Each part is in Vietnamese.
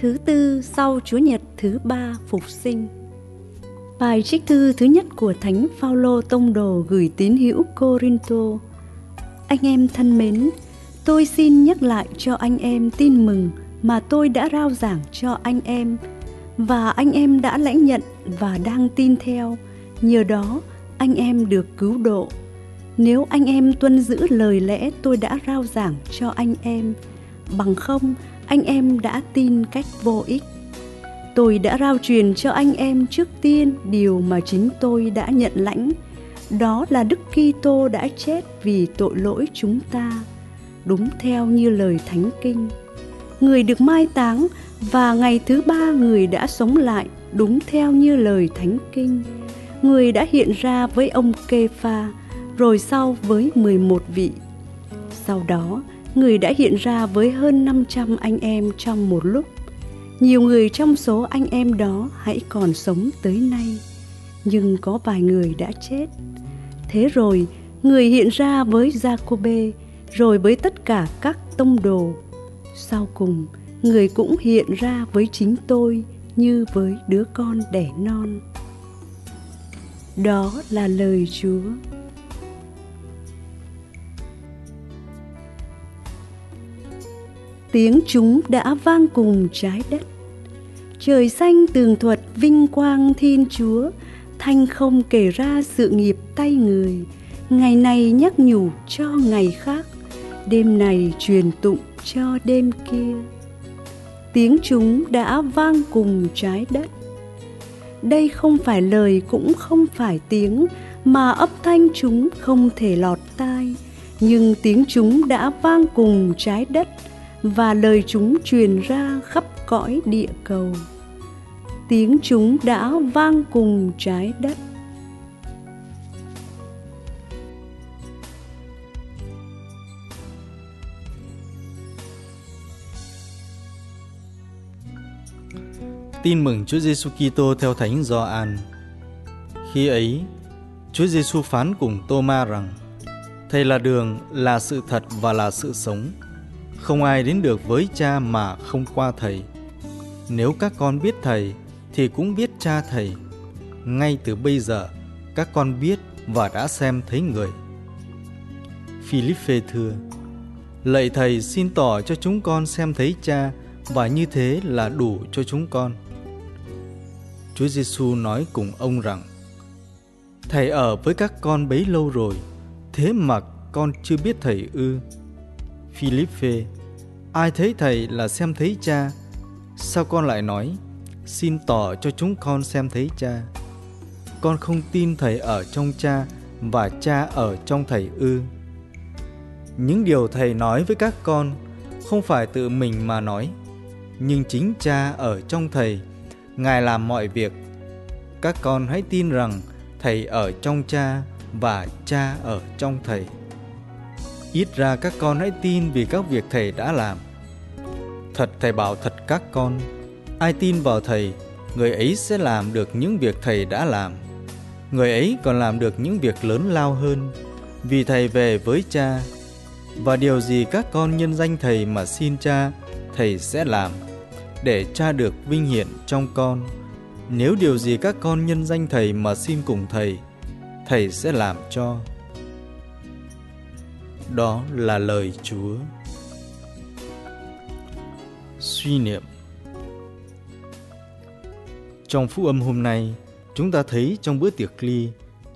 thứ tư sau Chúa Nhật thứ ba phục sinh. Bài trích thư thứ nhất của Thánh Phaolô Tông Đồ gửi tín hữu Corinto. Anh em thân mến, tôi xin nhắc lại cho anh em tin mừng mà tôi đã rao giảng cho anh em và anh em đã lãnh nhận và đang tin theo. Nhờ đó, anh em được cứu độ. Nếu anh em tuân giữ lời lẽ tôi đã rao giảng cho anh em, bằng không anh em đã tin cách vô ích. Tôi đã rao truyền cho anh em trước tiên điều mà chính tôi đã nhận lãnh. Đó là đức kitô đã chết vì tội lỗi chúng ta, đúng theo như lời thánh kinh. Người được mai táng và ngày thứ ba người đã sống lại, đúng theo như lời thánh kinh. Người đã hiện ra với ông kê pha rồi sau với 11 vị. Sau đó người đã hiện ra với hơn 500 anh em trong một lúc. Nhiều người trong số anh em đó hãy còn sống tới nay, nhưng có vài người đã chết. Thế rồi, người hiện ra với Jacobe, rồi với tất cả các tông đồ. Sau cùng, người cũng hiện ra với chính tôi như với đứa con đẻ non. Đó là lời Chúa. Tiếng chúng đã vang cùng trái đất. Trời xanh tường thuật vinh quang thiên chúa, thanh không kể ra sự nghiệp tay người. Ngày này nhắc nhủ cho ngày khác, đêm này truyền tụng cho đêm kia. Tiếng chúng đã vang cùng trái đất. Đây không phải lời cũng không phải tiếng, mà âm thanh chúng không thể lọt tai, nhưng tiếng chúng đã vang cùng trái đất và lời chúng truyền ra khắp cõi địa cầu tiếng chúng đã vang cùng trái đất Tin mừng Chúa Giêsu Kitô theo Thánh Gioan. Khi ấy, Chúa Giêsu phán cùng Tô-ma rằng: Thầy là đường, là sự thật và là sự sống. Không ai đến được với cha mà không qua thầy. Nếu các con biết thầy thì cũng biết cha thầy. Ngay từ bây giờ các con biết và đã xem thấy người. Philip thưa: Lạy thầy xin tỏ cho chúng con xem thấy cha và như thế là đủ cho chúng con. Chúa Giêsu nói cùng ông rằng: Thầy ở với các con bấy lâu rồi, thế mà con chưa biết thầy ư? Philippe, ai thấy thầy là xem thấy cha, sao con lại nói, xin tỏ cho chúng con xem thấy cha. Con không tin thầy ở trong cha và cha ở trong thầy ư. Những điều thầy nói với các con không phải tự mình mà nói, nhưng chính cha ở trong thầy, Ngài làm mọi việc. Các con hãy tin rằng thầy ở trong cha và cha ở trong thầy. Ít ra các con hãy tin vì các việc thầy đã làm. Thật thầy bảo thật các con, ai tin vào thầy, người ấy sẽ làm được những việc thầy đã làm. Người ấy còn làm được những việc lớn lao hơn, vì thầy về với cha. Và điều gì các con nhân danh thầy mà xin cha, thầy sẽ làm, để cha được vinh hiển trong con. Nếu điều gì các con nhân danh thầy mà xin cùng thầy, thầy sẽ làm cho đó là lời Chúa. Suy niệm Trong phúc âm hôm nay, chúng ta thấy trong bữa tiệc ly,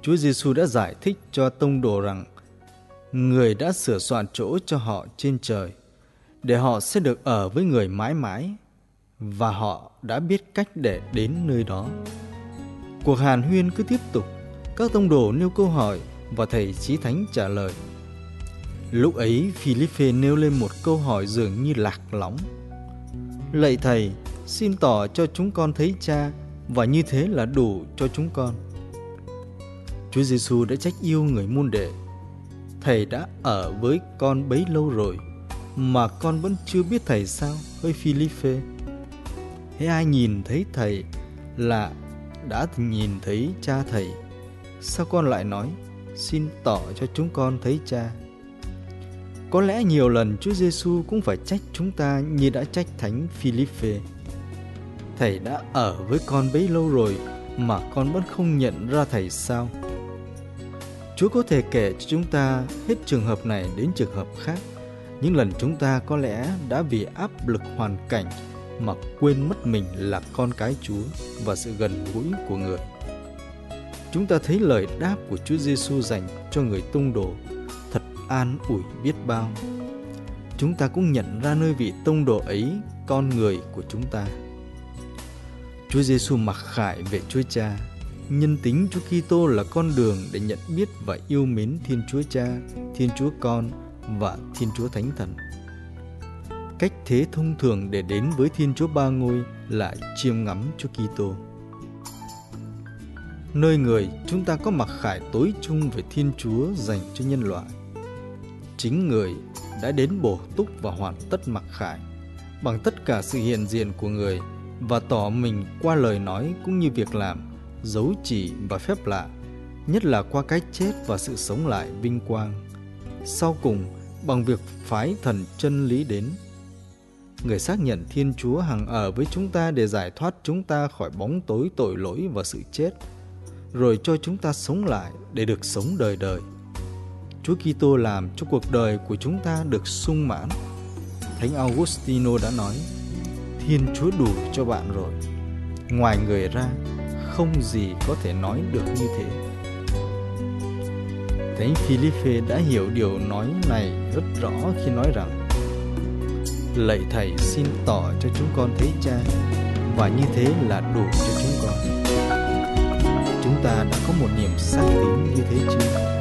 Chúa Giêsu đã giải thích cho tông đồ rằng người đã sửa soạn chỗ cho họ trên trời để họ sẽ được ở với người mãi mãi và họ đã biết cách để đến nơi đó. Cuộc hàn huyên cứ tiếp tục, các tông đồ nêu câu hỏi và thầy chí thánh trả lời. Lúc ấy Philippe nêu lên một câu hỏi dường như lạc lõng. Lạy thầy, xin tỏ cho chúng con thấy cha và như thế là đủ cho chúng con. Chúa Giêsu đã trách yêu người môn đệ. Thầy đã ở với con bấy lâu rồi mà con vẫn chưa biết thầy sao? Hỡi Philippe. Thế ai nhìn thấy thầy là đã nhìn thấy cha thầy. Sao con lại nói xin tỏ cho chúng con thấy cha? Có lẽ nhiều lần Chúa Giêsu cũng phải trách chúng ta như đã trách Thánh Philippe. Thầy đã ở với con bấy lâu rồi mà con vẫn không nhận ra thầy sao? Chúa có thể kể cho chúng ta hết trường hợp này đến trường hợp khác. Những lần chúng ta có lẽ đã vì áp lực hoàn cảnh mà quên mất mình là con cái Chúa và sự gần gũi của người. Chúng ta thấy lời đáp của Chúa Giêsu dành cho người tung đồ an ủi biết bao. Chúng ta cũng nhận ra nơi vị tông đồ ấy con người của chúng ta. Chúa Giêsu mặc khải về Chúa Cha, nhân tính Chúa Kitô là con đường để nhận biết và yêu mến Thiên Chúa Cha, Thiên Chúa Con và Thiên Chúa Thánh Thần. Cách thế thông thường để đến với Thiên Chúa Ba Ngôi là chiêm ngắm Chúa Kitô. Nơi người, chúng ta có mặc khải tối chung về Thiên Chúa dành cho nhân loại. Chính người đã đến bổ túc và hoàn tất mặc khải bằng tất cả sự hiện diện của người và tỏ mình qua lời nói cũng như việc làm, dấu chỉ và phép lạ, nhất là qua cái chết và sự sống lại vinh quang. Sau cùng, bằng việc phái thần chân lý đến. Người xác nhận Thiên Chúa hằng ở với chúng ta để giải thoát chúng ta khỏi bóng tối tội lỗi và sự chết, rồi cho chúng ta sống lại để được sống đời đời. Chúa Kitô làm cho cuộc đời của chúng ta được sung mãn. Thánh Augustino đã nói, Thiên Chúa đủ cho bạn rồi. Ngoài người ra, không gì có thể nói được như thế. Thánh Philippe đã hiểu điều nói này rất rõ khi nói rằng Lạy Thầy xin tỏ cho chúng con thấy cha và như thế là đủ cho chúng con. Chúng ta đã có một niềm xác tín như thế chưa?